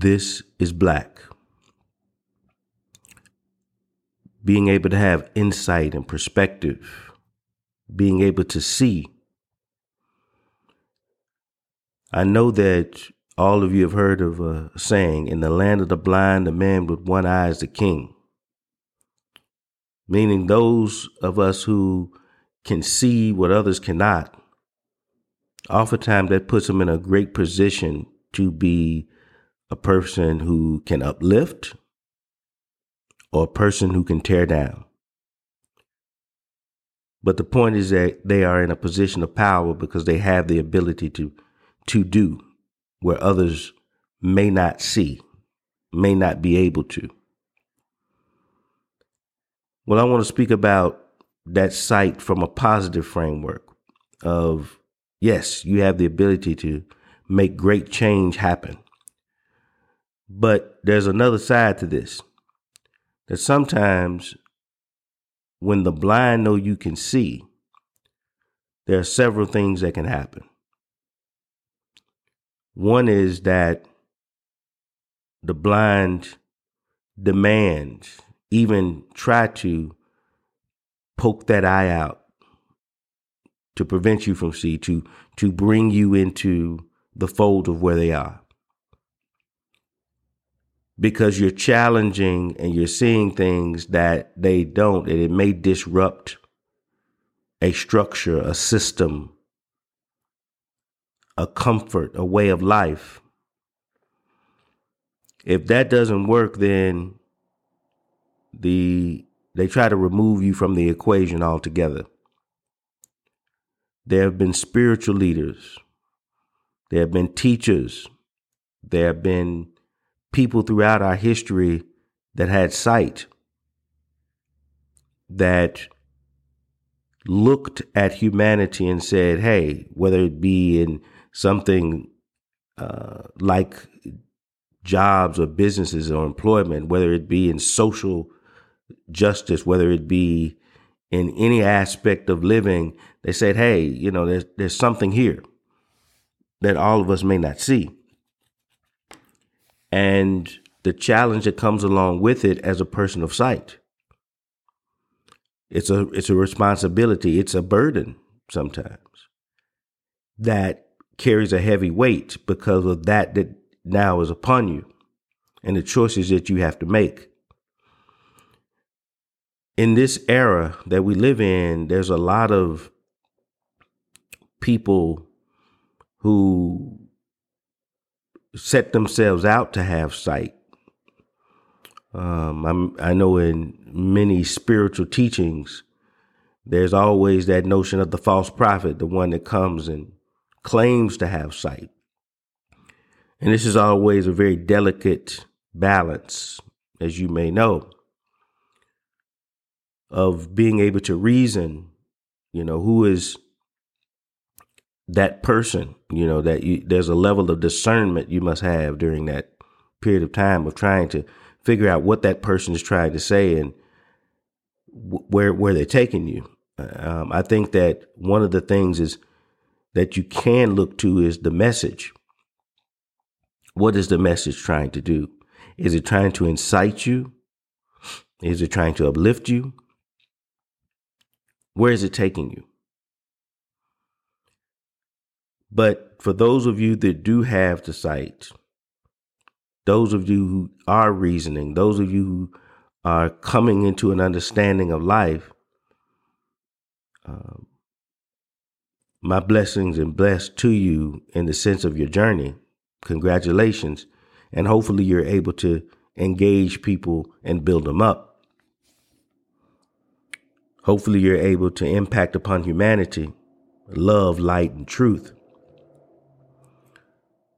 this is black. Being able to have insight and perspective, being able to see. I know that all of you have heard of a saying, in the land of the blind, the man with one eye is the king. Meaning those of us who can see what others cannot, oftentimes that puts them in a great position to be a person who can uplift or a person who can tear down. But the point is that they are in a position of power because they have the ability to to do where others may not see, may not be able to. Well, I want to speak about that sight from a positive framework of yes, you have the ability to make great change happen. But there's another side to this that sometimes when the blind know you can see, there are several things that can happen. One is that the blind demand, even try to poke that eye out to prevent you from see, to to bring you into the fold of where they are. Because you're challenging and you're seeing things that they don't, and it may disrupt a structure, a system, a comfort, a way of life. If that doesn't work, then the they try to remove you from the equation altogether. There have been spiritual leaders. There have been teachers. There have been people throughout our history that had sight, that looked at humanity and said, hey, whether it be in something uh, like jobs or businesses or employment, whether it be in social justice, whether it be in any aspect of living, they said, hey, you know, there's, there's something here that all of us may not see. And the challenge that comes along with it as a person of sight. It's a it's a responsibility, it's a burden sometimes that carries a heavy weight because of that that now is upon you and the choices that you have to make. In this era that we live in, there's a lot of people who set themselves out to have sight. Um, I know in many spiritual teachings, there's always that notion of the false prophet, the one that comes and claims to have sight. And this is always a very delicate balance, as you may know, of being able to reason, you know, who is that person, you know, that you, there's a level of discernment you must have during that period of time of trying to figure out what that person is trying to say and where where they're taking you. Um, I think that one of the things is that you can look to is the message. What is the message trying to do? Is it trying to incite you? Is it trying to uplift you? Where is it taking you? But for those of you that do have the sight, those of you who are reasoning, those of you who are coming into an understanding of life, um, my blessings and blessed to you in the sense of your journey. Congratulations. And hopefully you're able to engage people and build them up. Hopefully you're able to impact upon humanity, love, light, and truth.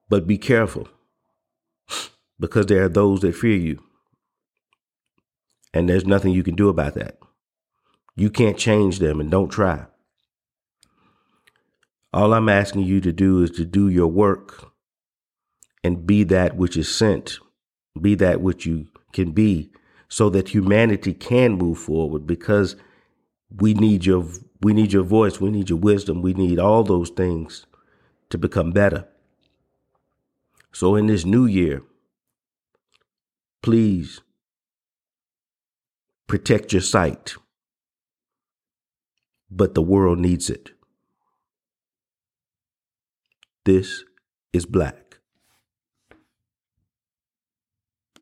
But be careful because there are those that fear you. And there's nothing you can do about that. You can't change them and don't try. All I'm asking you to do is to do your work and be that which is sent, be that which you can be, so that humanity can move forward because we need your we need your voice, we need your wisdom, we need all those things to become better. So in this new year, Please protect your sight. But the world needs it. This is black.